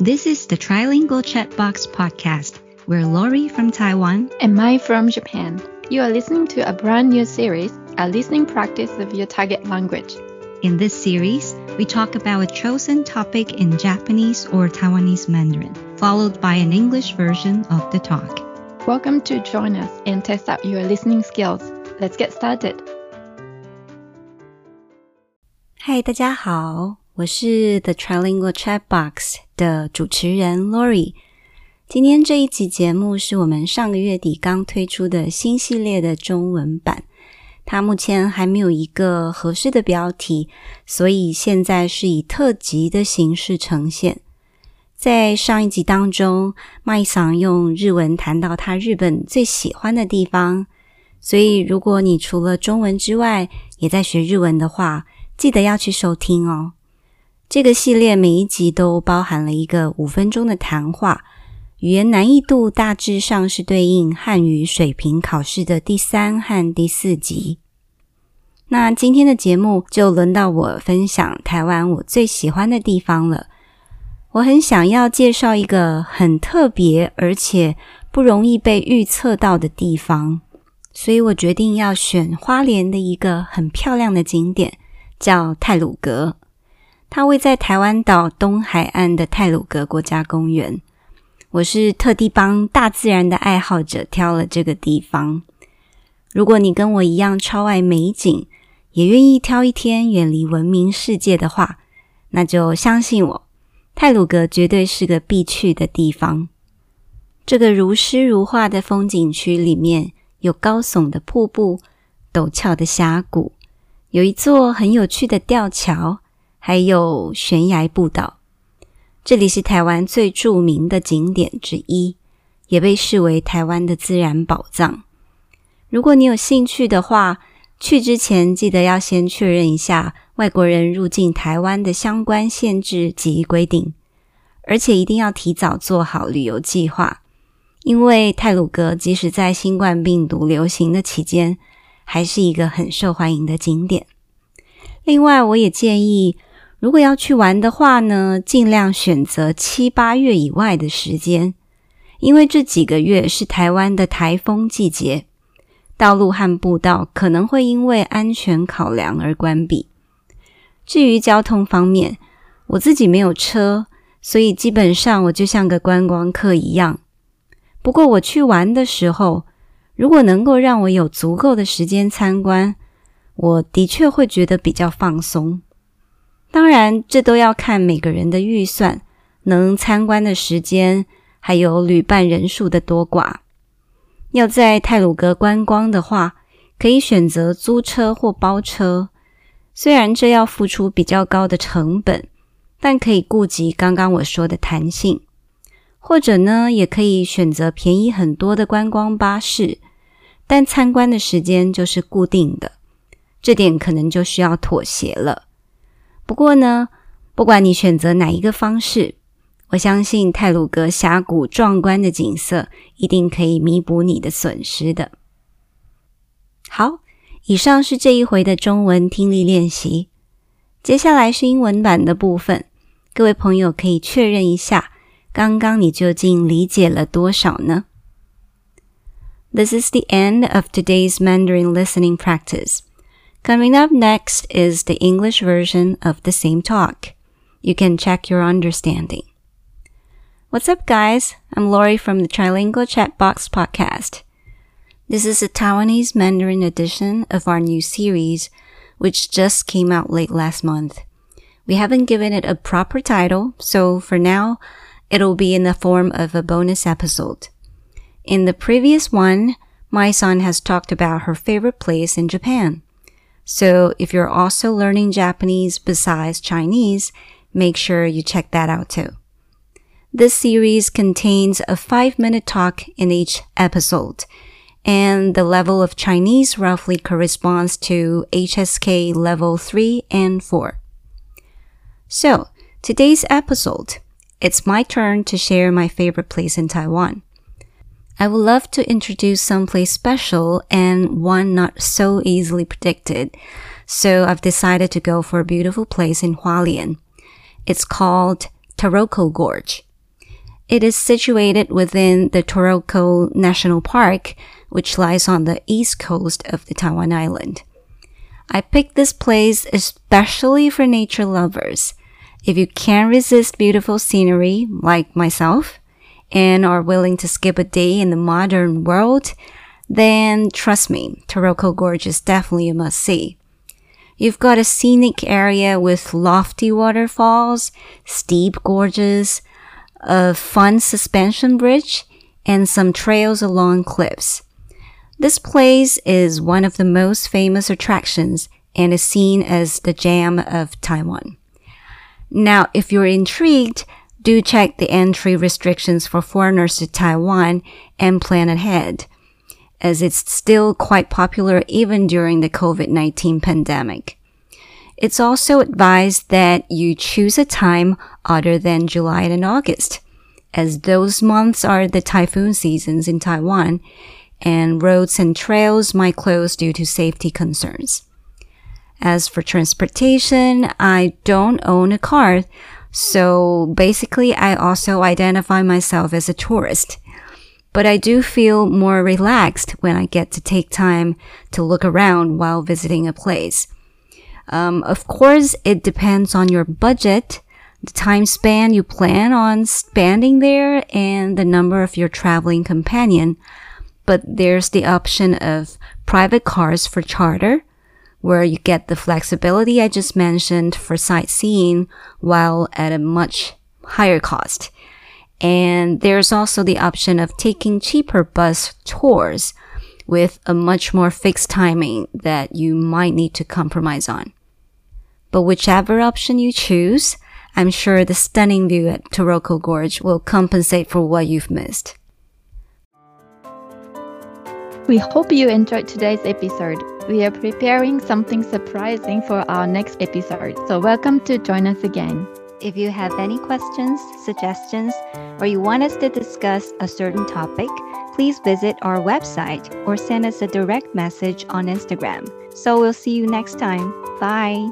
This is the Trilingual Chatbox podcast. We're Lori from Taiwan and Mai from Japan. You are listening to a brand new series, a listening practice of your target language. In this series, we talk about a chosen topic in Japanese or Taiwanese Mandarin, followed by an English version of the talk. Welcome to join us and test out your listening skills. Let's get started. 嗨，大家好，我是 The Trilingual Chat Box 的主持人 Lori。今天这一集节目是我们上个月底刚推出的新系列的中文版。它目前还没有一个合适的标题，所以现在是以特辑的形式呈现。在上一集当中，麦桑用日文谈到他日本最喜欢的地方，所以如果你除了中文之外也在学日文的话，记得要去收听哦。这个系列每一集都包含了一个五分钟的谈话，语言难易度大致上是对应汉语水平考试的第三和第四集。那今天的节目就轮到我分享台湾我最喜欢的地方了。我很想要介绍一个很特别而且不容易被预测到的地方，所以我决定要选花莲的一个很漂亮的景点。叫泰鲁阁，它位在台湾岛东海岸的泰鲁阁国家公园。我是特地帮大自然的爱好者挑了这个地方。如果你跟我一样超爱美景，也愿意挑一天远离文明世界的话，那就相信我，泰鲁阁绝对是个必去的地方。这个如诗如画的风景区里面有高耸的瀑布、陡峭的峡谷。有一座很有趣的吊桥，还有悬崖步道。这里是台湾最著名的景点之一，也被视为台湾的自然宝藏。如果你有兴趣的话，去之前记得要先确认一下外国人入境台湾的相关限制及规定，而且一定要提早做好旅游计划，因为泰鲁阁即使在新冠病毒流行的期间。还是一个很受欢迎的景点。另外，我也建议，如果要去玩的话呢，尽量选择七八月以外的时间，因为这几个月是台湾的台风季节，道路和步道可能会因为安全考量而关闭。至于交通方面，我自己没有车，所以基本上我就像个观光客一样。不过我去玩的时候，如果能够让我有足够的时间参观，我的确会觉得比较放松。当然，这都要看每个人的预算、能参观的时间，还有旅伴人数的多寡。要在泰鲁阁观光的话，可以选择租车或包车。虽然这要付出比较高的成本，但可以顾及刚刚我说的弹性。或者呢，也可以选择便宜很多的观光巴士。但参观的时间就是固定的，这点可能就需要妥协了。不过呢，不管你选择哪一个方式，我相信泰鲁阁峡谷壮观的景色一定可以弥补你的损失的。好，以上是这一回的中文听力练习，接下来是英文版的部分。各位朋友可以确认一下，刚刚你究竟理解了多少呢？This is the end of today's Mandarin listening practice. Coming up next is the English version of the same talk. You can check your understanding. What's up, guys? I'm Lori from the Trilingual Chatbox podcast. This is a Taiwanese Mandarin edition of our new series, which just came out late last month. We haven't given it a proper title, so for now, it'll be in the form of a bonus episode. In the previous one, Mai-san has talked about her favorite place in Japan. So if you're also learning Japanese besides Chinese, make sure you check that out too. This series contains a five minute talk in each episode, and the level of Chinese roughly corresponds to HSK level 3 and 4. So, today's episode, it's my turn to share my favorite place in Taiwan. I would love to introduce someplace special and one not so easily predicted. So I've decided to go for a beautiful place in Hualien. It's called Taroko Gorge. It is situated within the Taroko National Park, which lies on the east coast of the Taiwan island. I picked this place especially for nature lovers. If you can't resist beautiful scenery, like myself, and are willing to skip a day in the modern world, then trust me, Taroko Gorge is definitely a must see. You've got a scenic area with lofty waterfalls, steep gorges, a fun suspension bridge, and some trails along cliffs. This place is one of the most famous attractions and is seen as the jam of Taiwan. Now, if you're intrigued, do check the entry restrictions for foreigners to Taiwan and plan ahead, as it's still quite popular even during the COVID-19 pandemic. It's also advised that you choose a time other than July and August, as those months are the typhoon seasons in Taiwan, and roads and trails might close due to safety concerns. As for transportation, I don't own a car, so basically I also identify myself as a tourist. But I do feel more relaxed when I get to take time to look around while visiting a place. Um, of course, it depends on your budget, the time span you plan on spending there, and the number of your traveling companion. But there's the option of private cars for charter, where you get the flexibility I just mentioned for sightseeing while at a much higher cost. And there's also the option of taking cheaper bus tours with a much more fixed timing that you might need to compromise on. But whichever option you choose, I'm sure the stunning view at Taroko Gorge will compensate for what you've missed. We hope you enjoyed today's episode. We are preparing something surprising for our next episode, so welcome to join us again. If you have any questions, suggestions, or you want us to discuss a certain topic, please visit our website or send us a direct message on Instagram. So we'll see you next time. Bye.